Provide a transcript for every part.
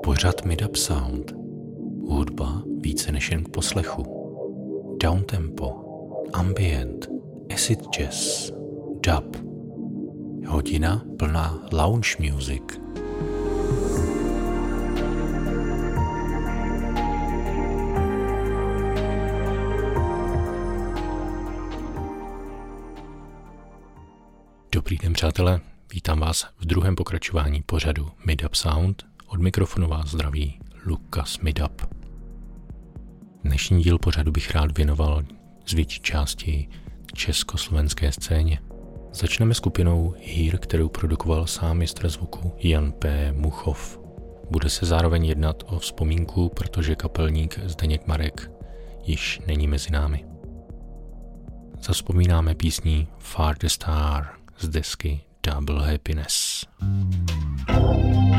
Pořad Midap Sound. Hudba více než jen k poslechu. Downtempo, ambient, acid jazz, dub. Hodina plná lounge music. Dobrý den, přátelé. Vítám vás v druhém pokračování pořadu Midap Sound. Od mikrofonu vás zdraví Lukas Midap. Dnešní díl pořadu bych rád věnoval z větší části československé scéně. Začneme skupinou Hír, kterou produkoval sám mistr zvuku Jan P. Muchov. Bude se zároveň jednat o vzpomínku, protože kapelník Zdeněk Marek již není mezi námi. Zaspomínáme písní Far the Star z desky Double Happiness. The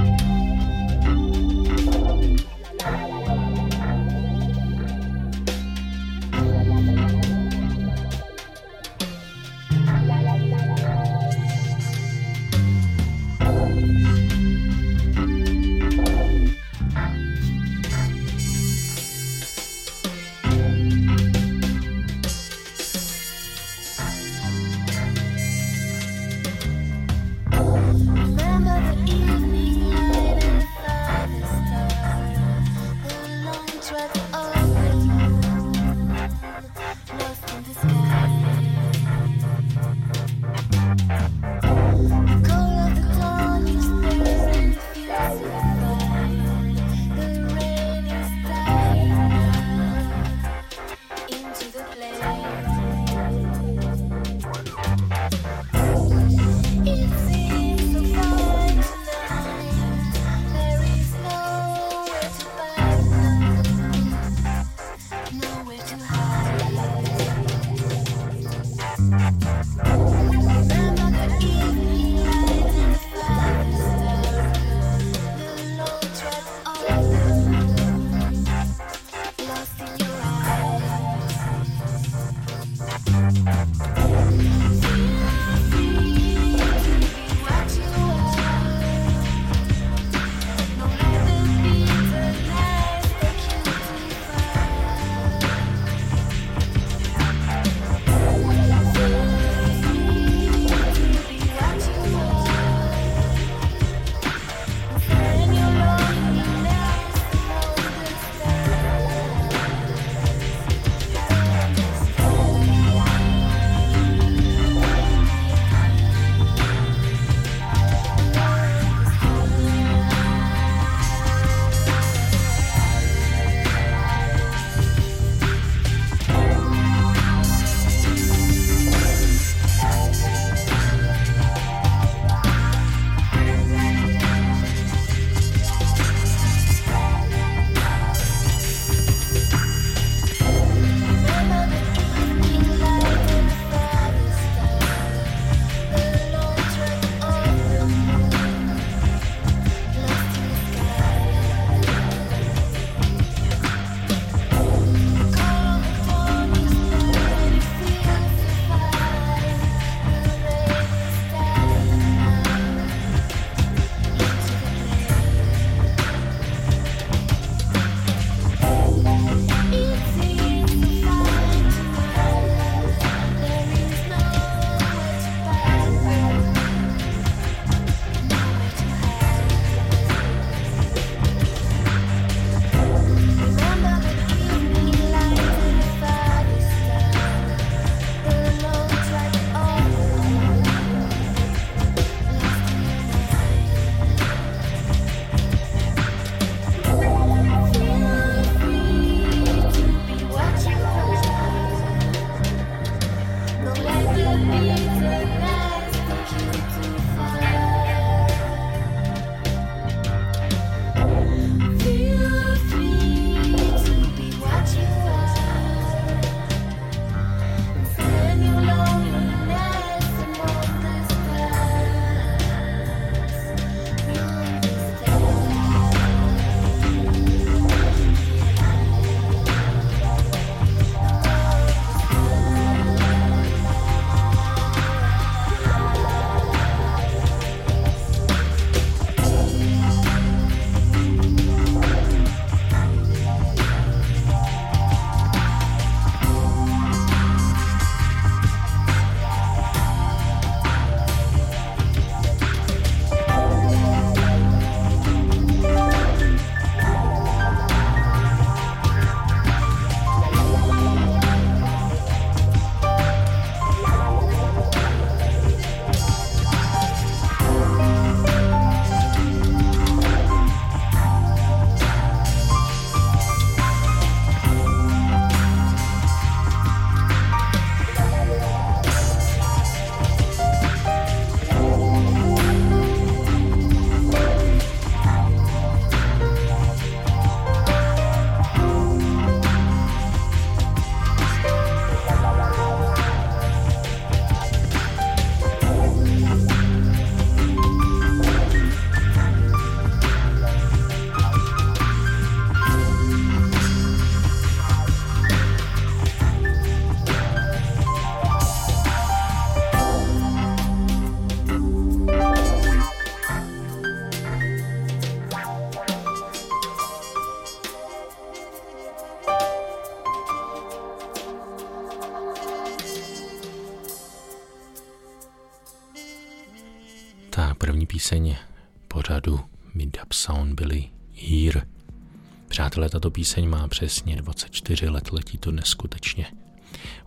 píseň má přesně 24 let, letí to neskutečně.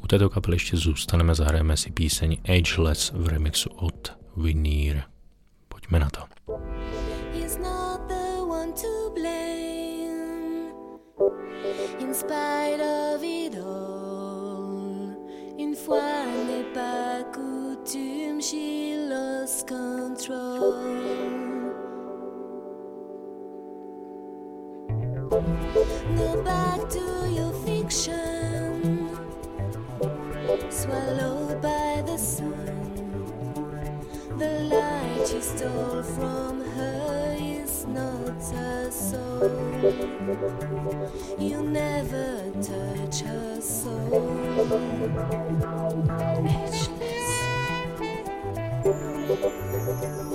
U této kapely ještě zůstaneme, zahrajeme si píseň Ageless v remixu od Veneer. Pojďme na to. In spite of it all, une fois n'est pas coutume, she lost control. Go back to your fiction, swallowed by the sun. The light you stole from her is not her soul. You never touch her soul. Matchless.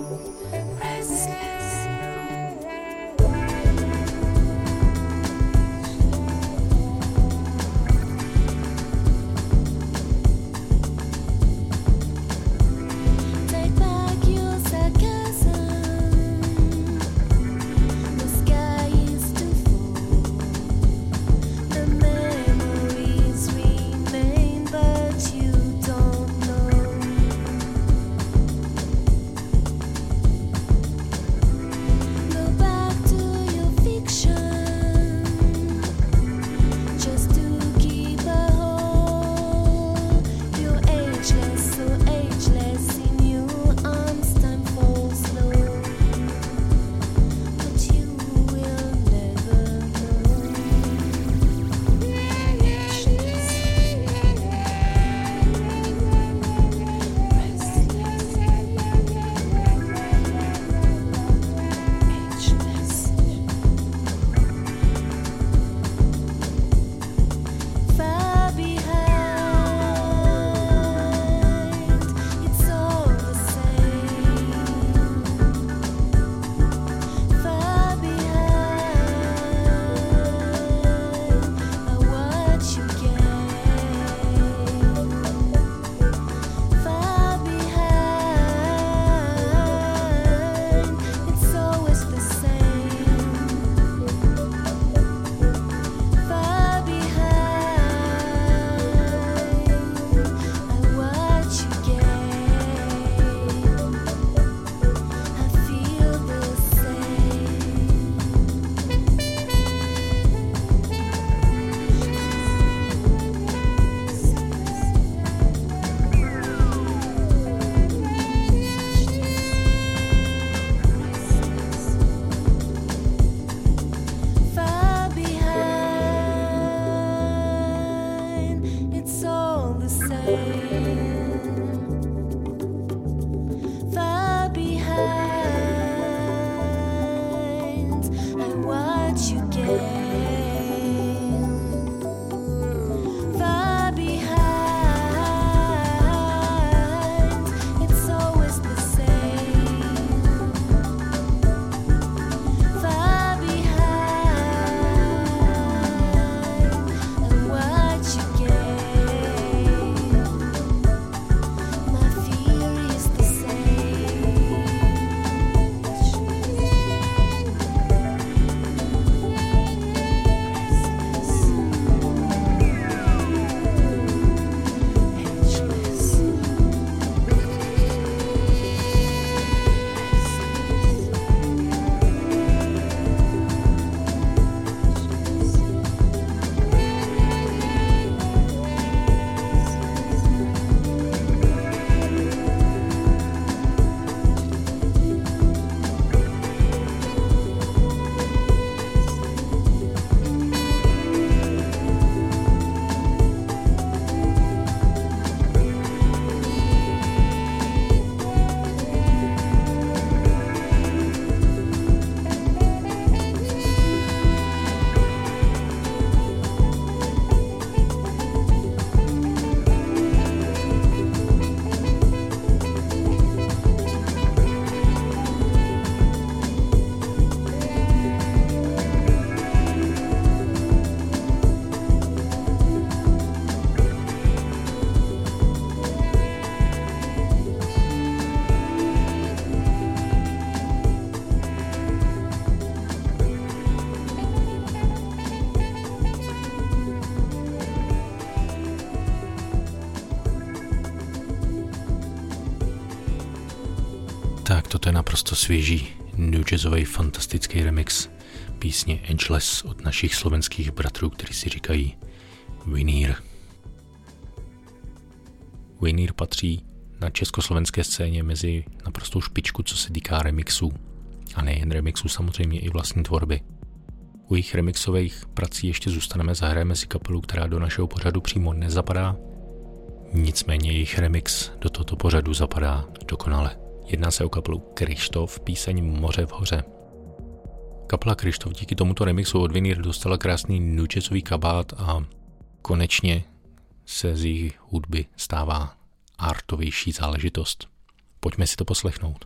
Svěží new jazzový fantastický remix písně Angeles od našich slovenských bratrů, kteří si říkají Vinír. Vinír patří na československé scéně mezi naprostou špičku, co se týká remixů. A nejen remixů, samozřejmě i vlastní tvorby. U jejich remixových prací ještě zůstaneme, zahrajeme si kapelu, která do našeho pořadu přímo nezapadá, nicméně jejich remix do tohoto pořadu zapadá dokonale. Jedná se o kapelu Krištof, píseň Moře v hoře. Kapela Krištof díky tomuto remixu od Vinir dostala krásný nučecový kabát a konečně se z jejich hudby stává artovější záležitost. Pojďme si to poslechnout.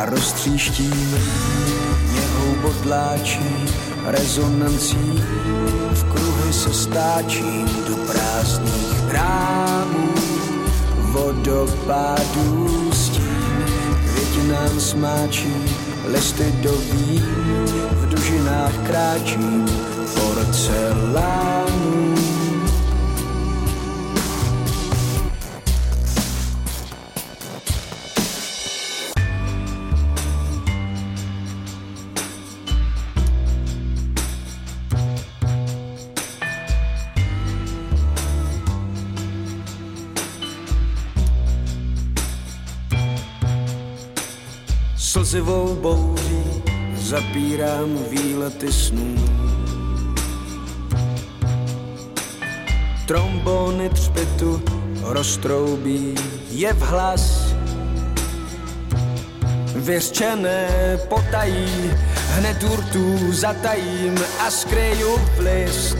a roztříštím jeho bodláčí rezonancí v kruhy se stáčím do prázdných rámů vodopádů nám smáčí, listy do vín, v dužinách kráčím porcelánů. Zapírám výlety snů. Trombony třpitu roztroubí je v hlas. Vyřčené potají, hned urtů zatajím a skryju v list.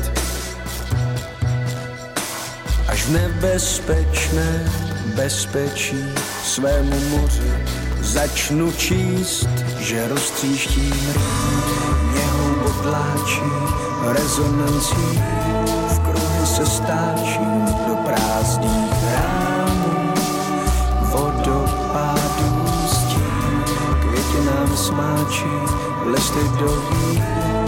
Až v nebezpečné bezpečí svému moři Začnu číst, že roztříštím jeho potláčí rezonancí, v kruhy se stáčím do prázdných rámů, vodopádů stín, květinám smáčí, listy doví, v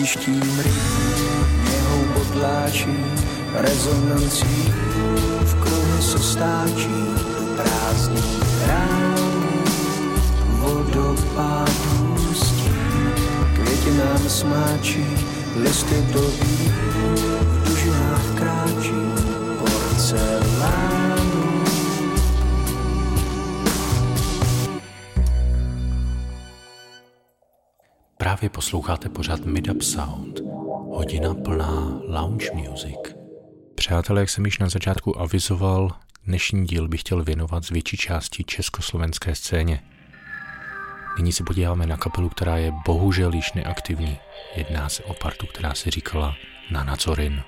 a roztříštím rým jeho podláčí rezonancí v kruhu se stáčí do prázdných rán vodopádů stín květinám smáčí listy doví, v dužinách kráčí Právě posloucháte pořád Midup Sound, hodina plná lounge music. Přátelé, jak jsem již na začátku avizoval, dnešní díl bych chtěl věnovat z větší části československé scéně. Nyní se podíváme na kapelu, která je bohužel již neaktivní. Jedná se o partu, která se říkala Nana Zorin.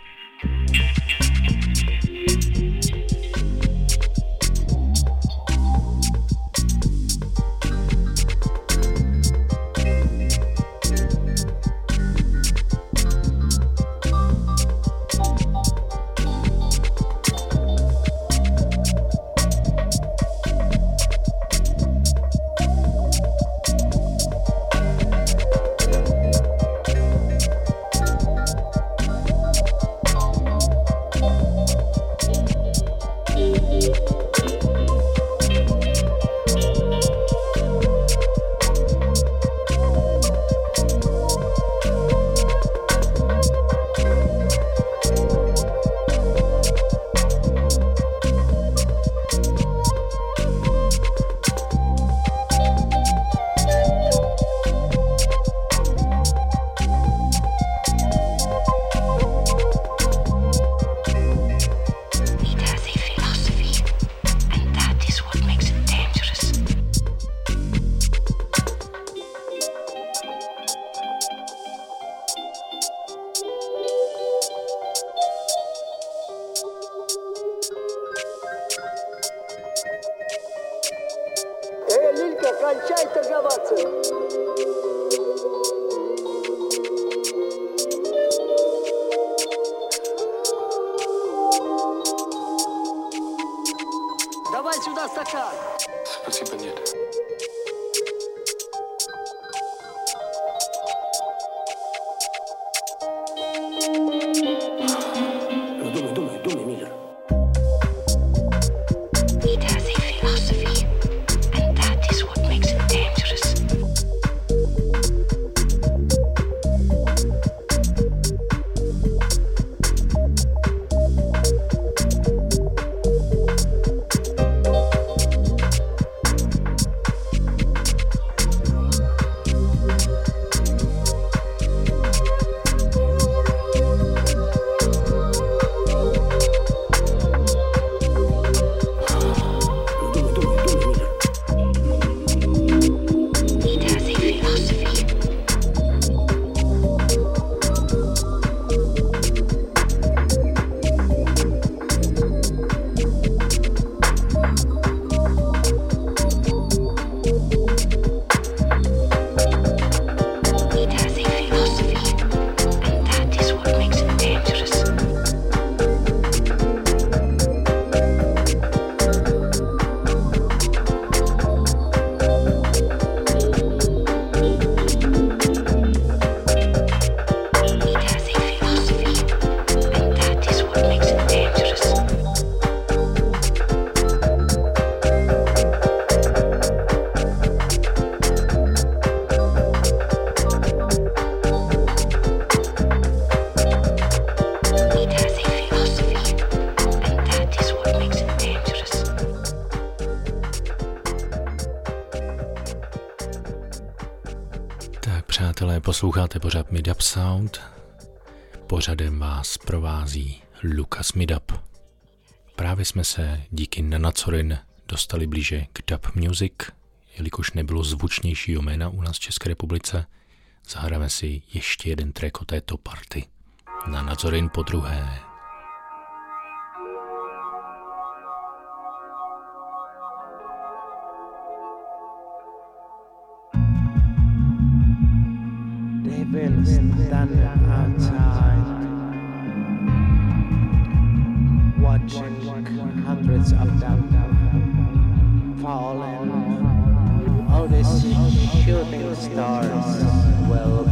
Posloucháte pořád Midap Sound. Pořadem vás provází Lukas Midap. Právě jsme se díky Nanacorin dostali blíže k dub music, jelikož nebylo zvučnějšího jména u nás v České republice, zahráme si ještě jeden track o této party. Nanacorin po druhé. Been standing outside, watching hundreds of them falling. All these shooting stars will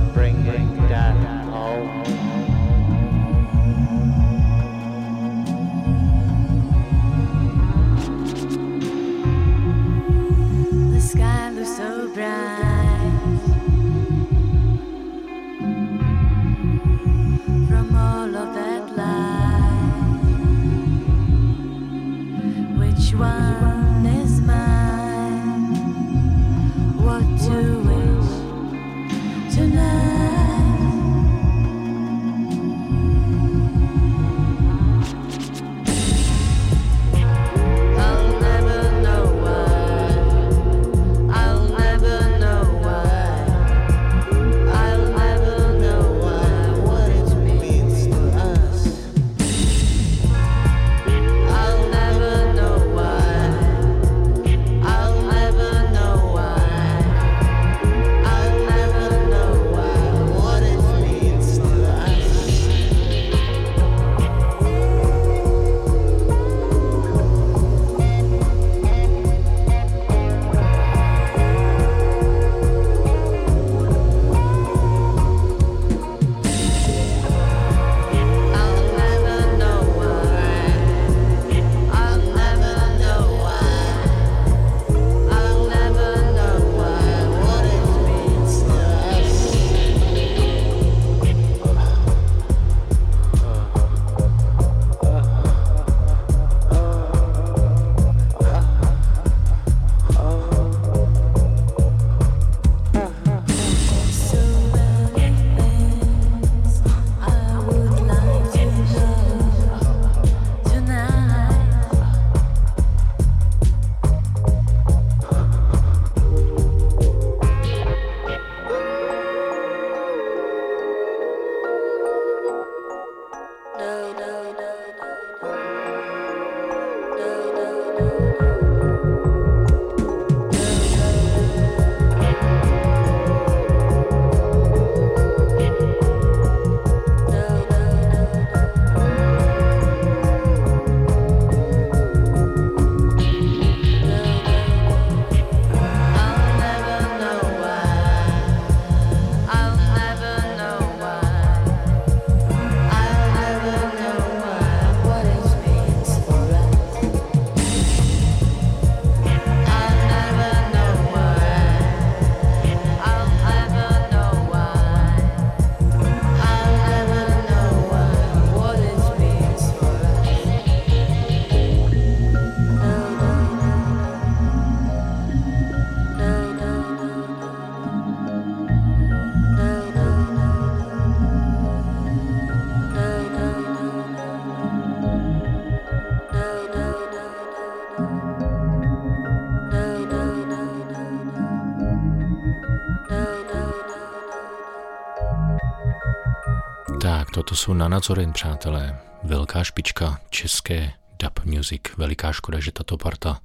jsou Nanazorin, přátelé. Velká špička české dub music. Veliká škoda, že tato parta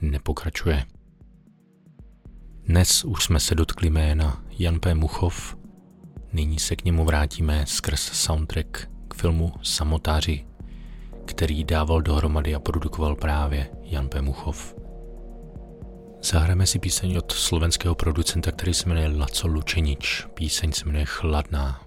nepokračuje. Dnes už jsme se dotkli jména Jan P. Muchov, nyní se k němu vrátíme skrz soundtrack k filmu Samotáři, který dával dohromady a produkoval právě Jan P. Muchov. Zahrajeme si píseň od slovenského producenta, který se jmenuje Laco Lučenič. Píseň se jmenuje Chladná.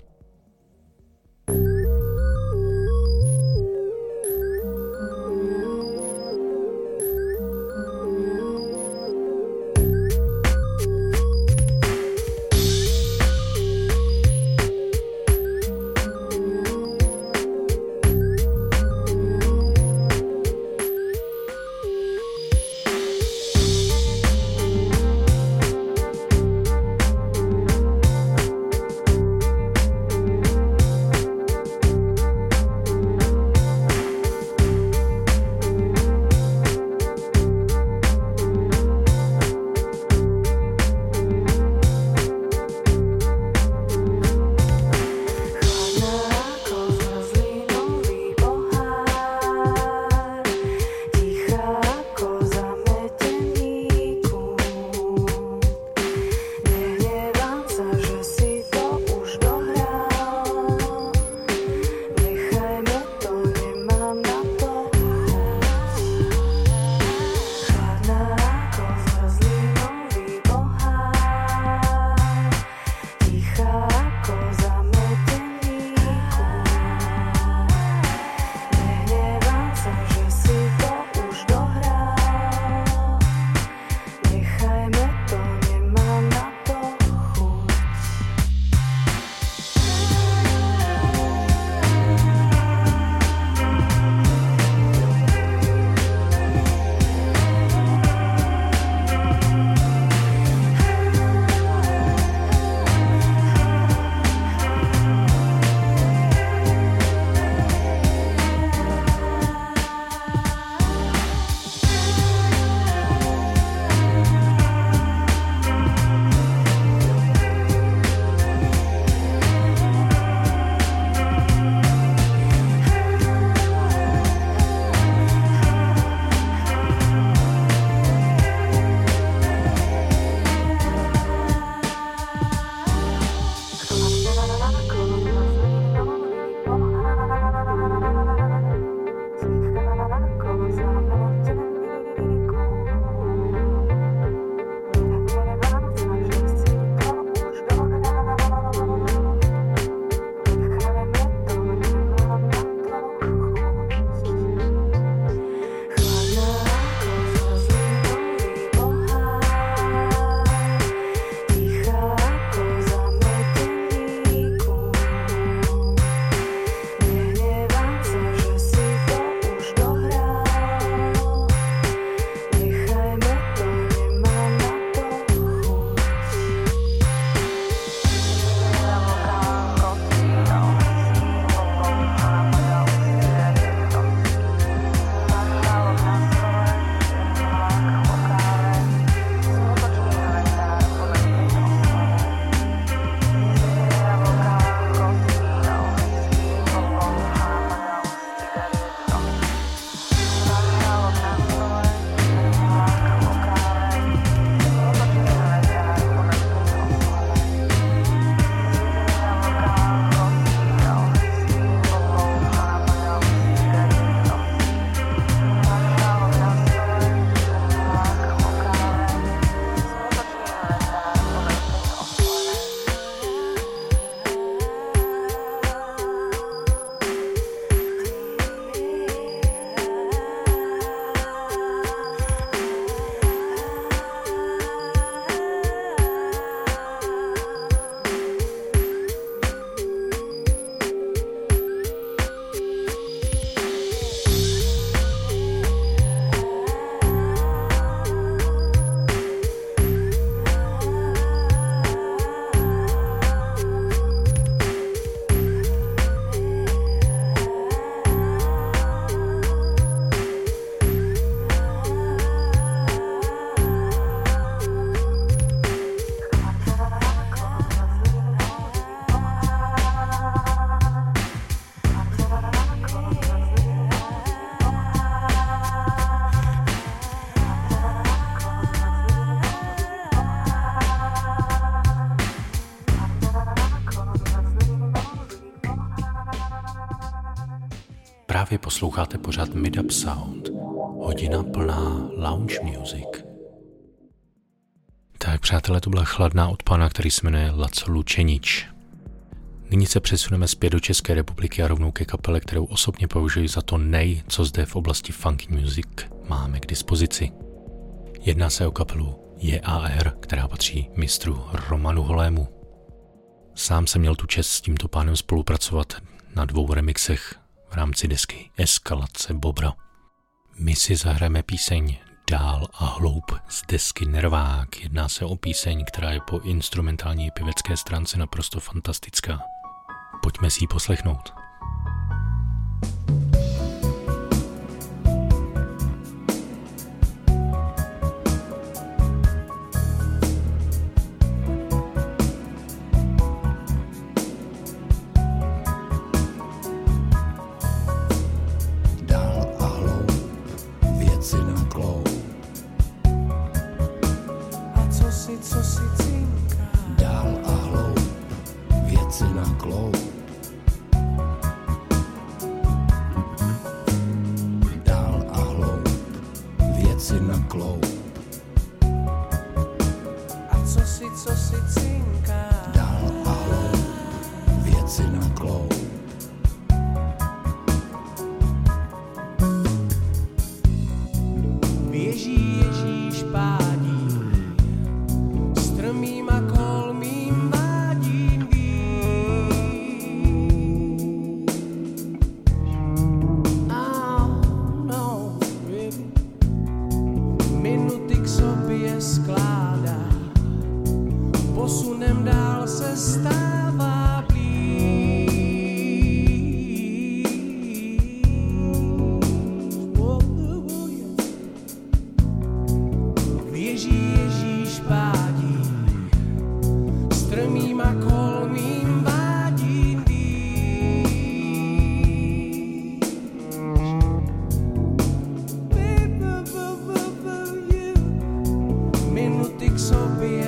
Právě posloucháte pořad Midup Sound. Hodina plná lounge music. Tak přátelé, to byla chladná od pana, který se jmenuje Laco Lučenič. Nyní se přesuneme zpět do České republiky a rovnou ke kapele, kterou osobně považuji za to nej, co zde v oblasti funk music máme k dispozici. Jedná se o kapelu JAR, která patří mistru Romanu Holému. Sám jsem měl tu čest s tímto pánem spolupracovat na dvou remixech v rámci desky Eskalace Bobra. My si zahrajeme píseň Dál a hloub z desky Nervák. Jedná se o píseň, která je po instrumentální pivecké stránce naprosto fantastická. Pojďme si ji poslechnout.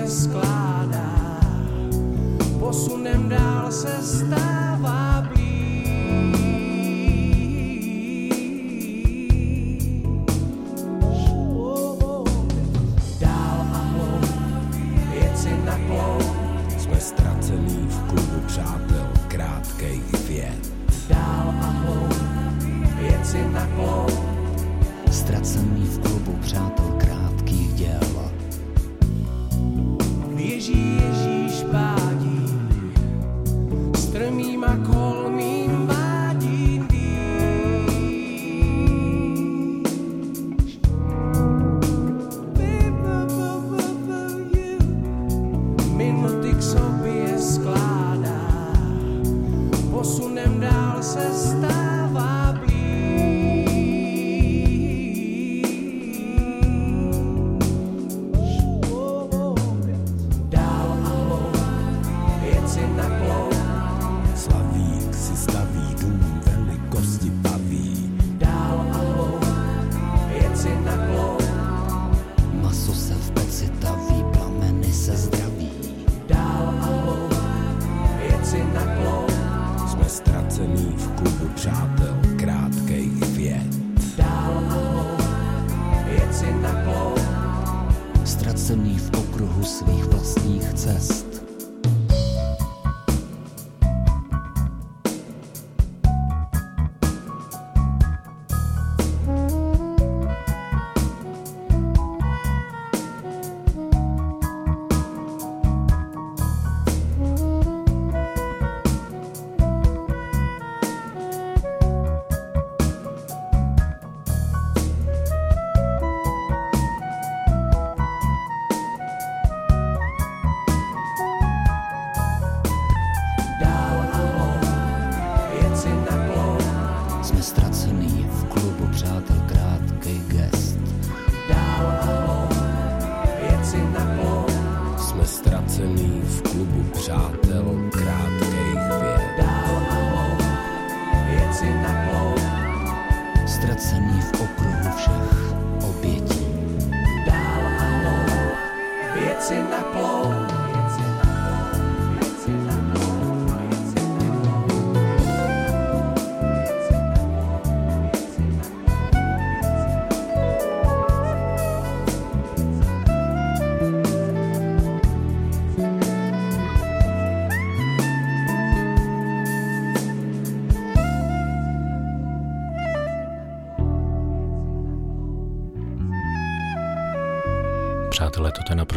sky.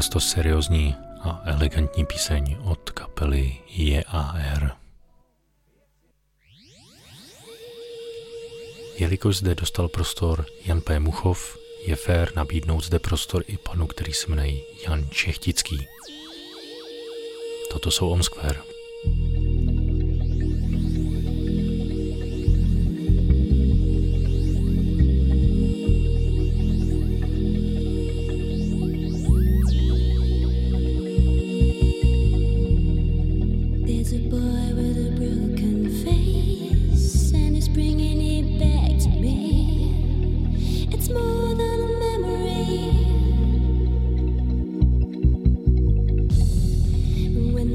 Naprosto seriózní a elegantní píseň od kapely JAR. Jelikož zde dostal prostor Jan P. Muchov, je fér nabídnout zde prostor i panu, který se jmenuje Jan Čechtický. Toto jsou Omskver.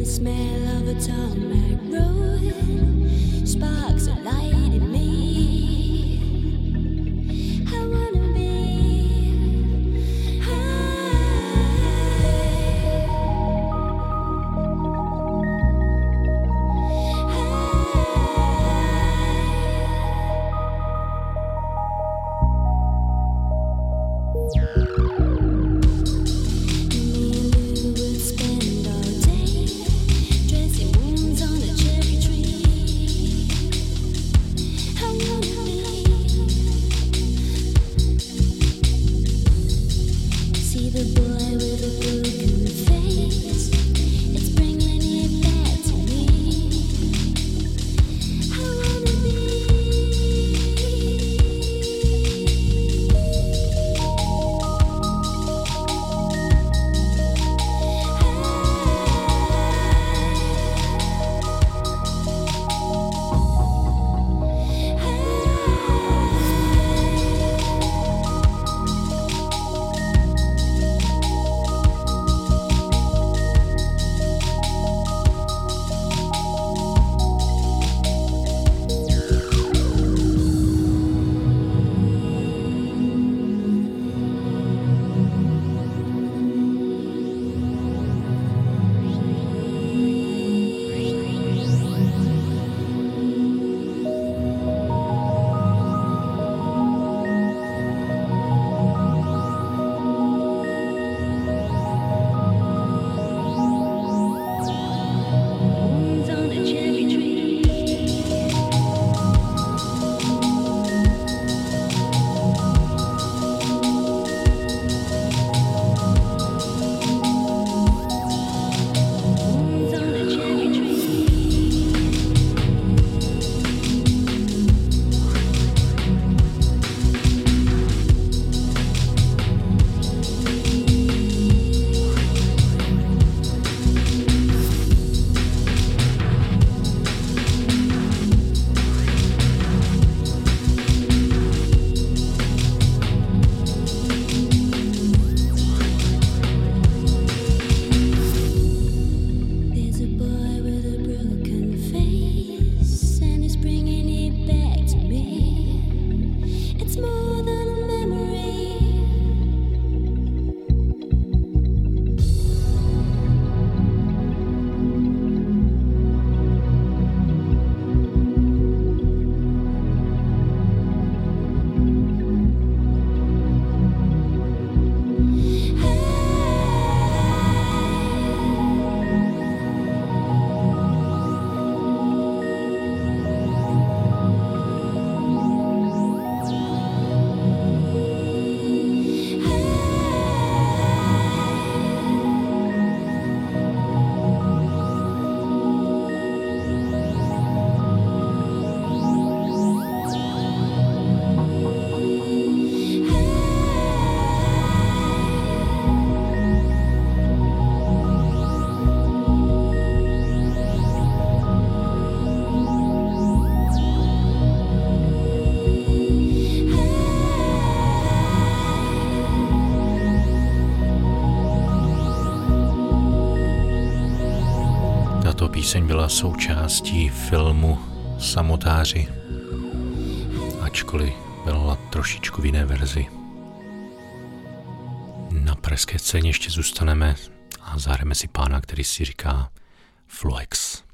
smell of a tarmac road, sparks of light. Píseň byla součástí filmu Samotáři, ačkoliv byla trošičku v jiné verzi. Na pražské scéně ještě zůstaneme a zahrajeme si pána, který si říká Floex.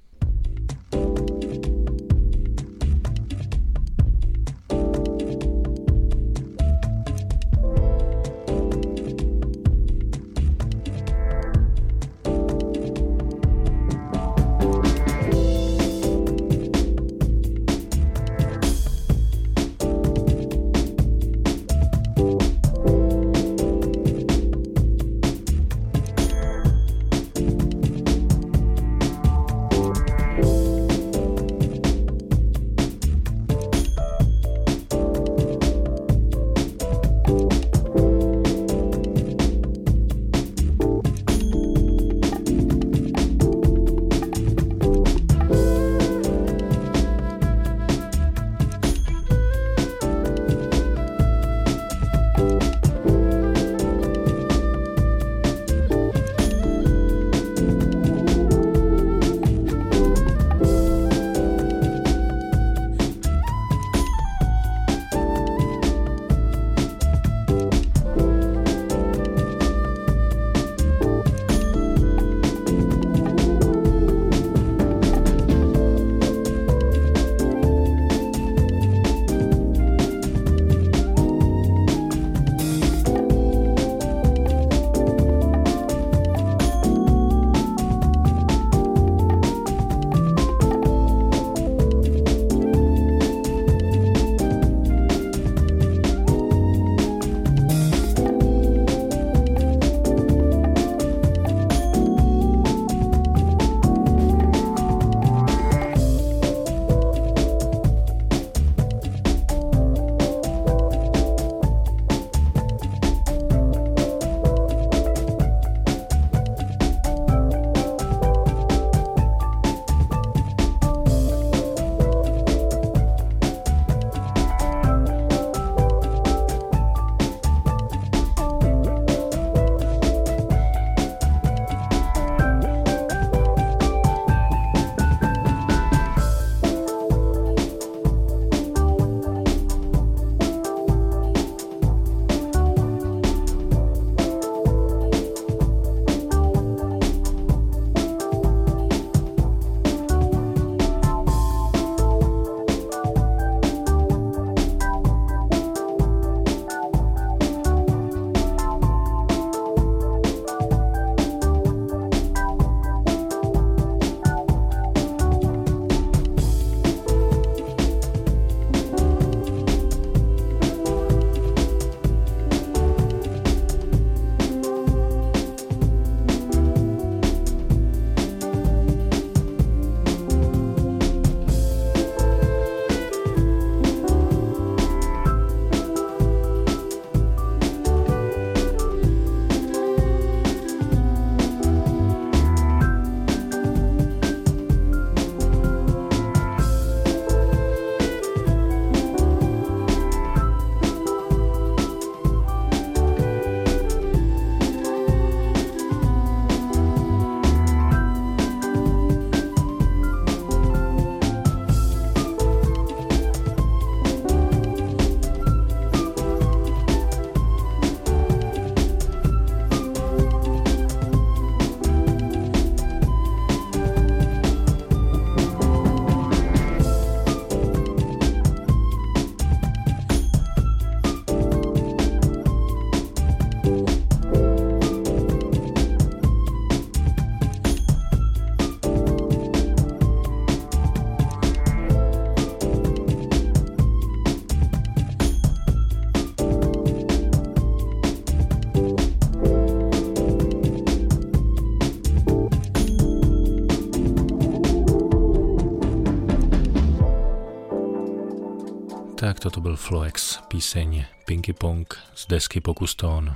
Byl Floex, píseň Pinky Pong z desky Pokuston,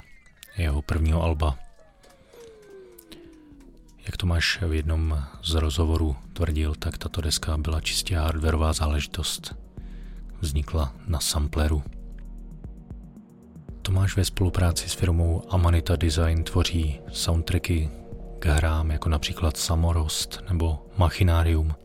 jeho prvního alba. Jak Tomáš v jednom z rozhovorů tvrdil, tak tato deska byla čistě hardwareová záležitost. Vznikla na sampleru. Tomáš ve spolupráci s firmou Amanita Design tvoří soundtracky k hrám jako například Samorost nebo Machinarium.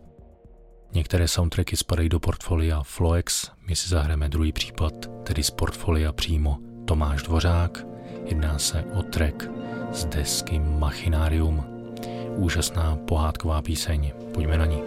Některé soundtracky spadají do portfolia Floex, my si zahrajeme druhý případ, tedy z portfolia přímo Tomáš Dvořák. Jedná se o track z desky Machinarium. Úžasná pohádková píseň, pojďme na ní.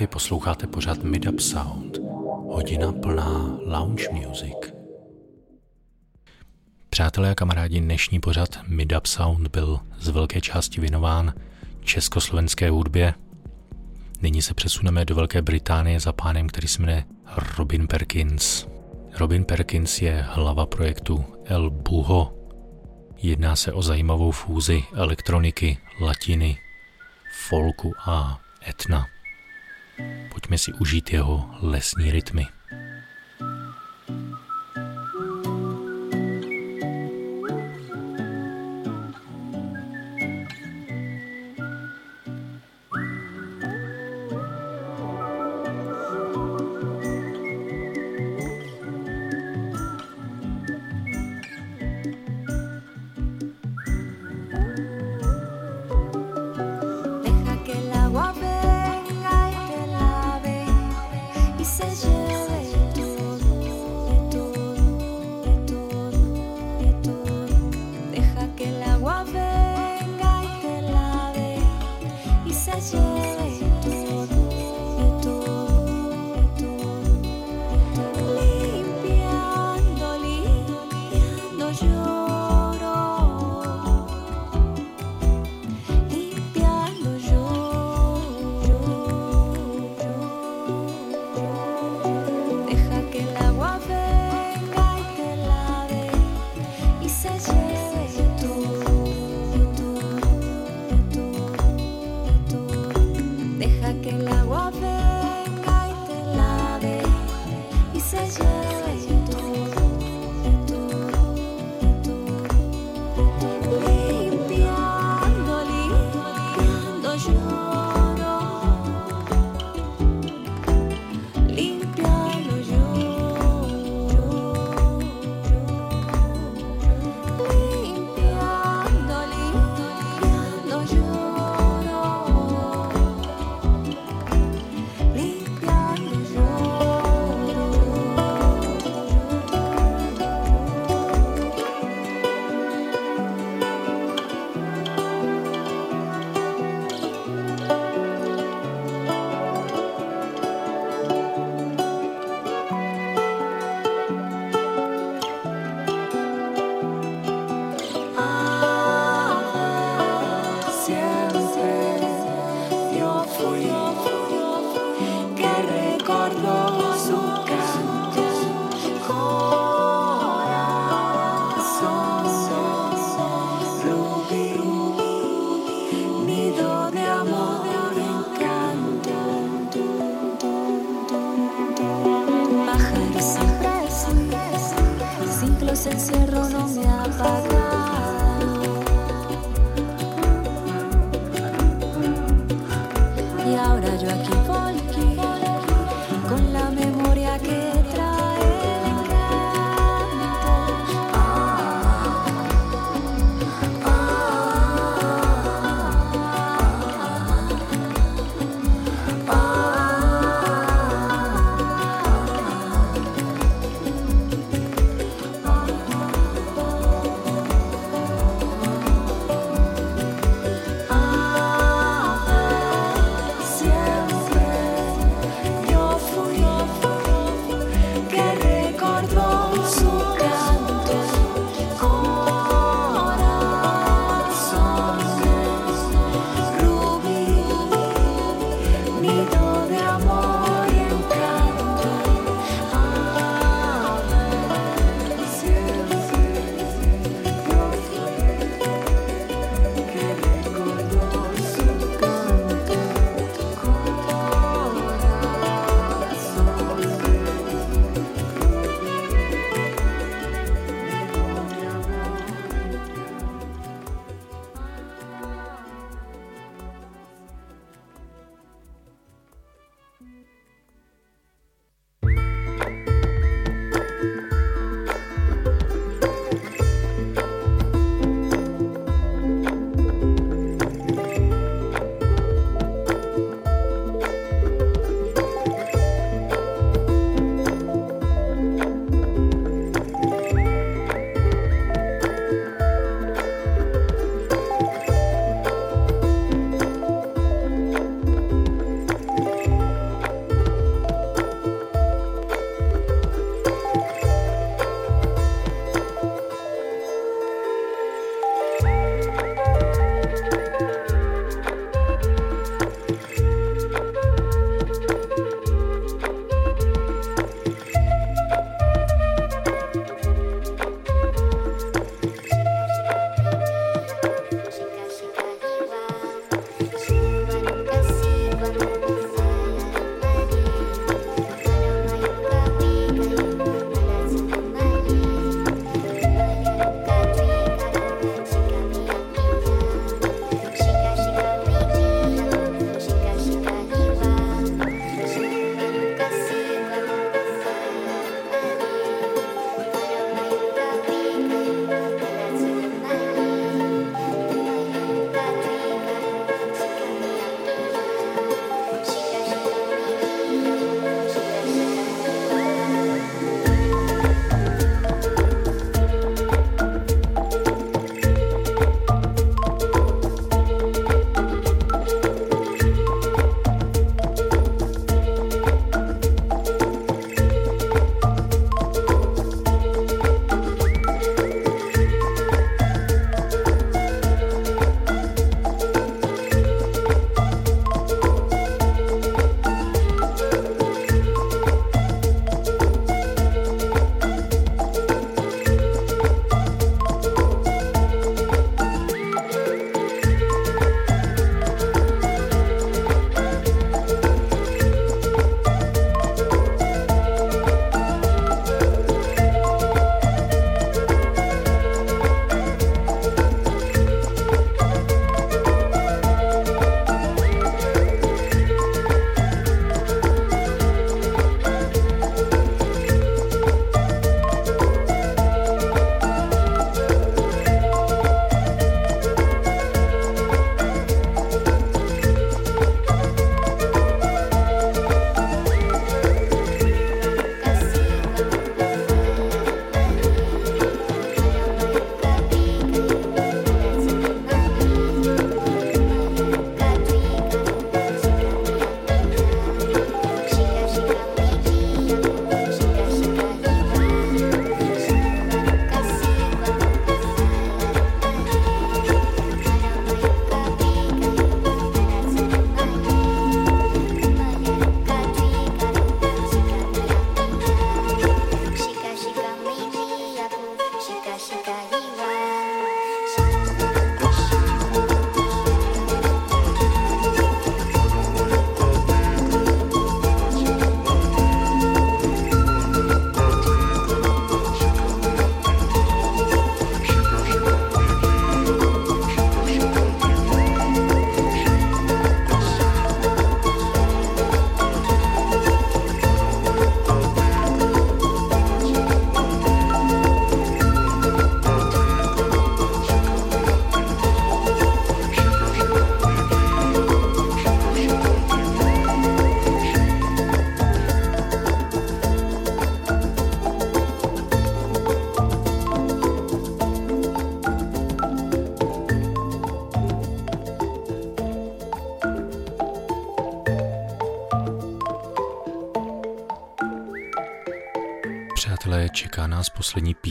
Právě posloucháte pořád Midup Sound, hodina plná lounge music. Přátelé a kamarádi, dnešní pořad Midup Sound byl z velké části věnován československé hudbě. Nyní se přesuneme do Velké Británie za pánem, který se jmenuje Robin Perkins. Robin Perkins je hlava projektu El Buho. Jedná se o zajímavou fúzi elektroniky, latiny, folku a etna. Pojďme si užít jeho lesní rytmy.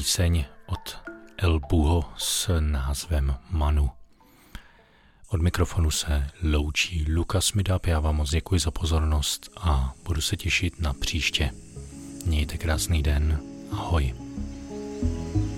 Píseň od El Buho s názvem Manu. Od mikrofonu se loučí Lukas Midap, já vám moc děkuji za pozornost a budu se těšit na příště. Mějte krásný den, ahoj. Pořad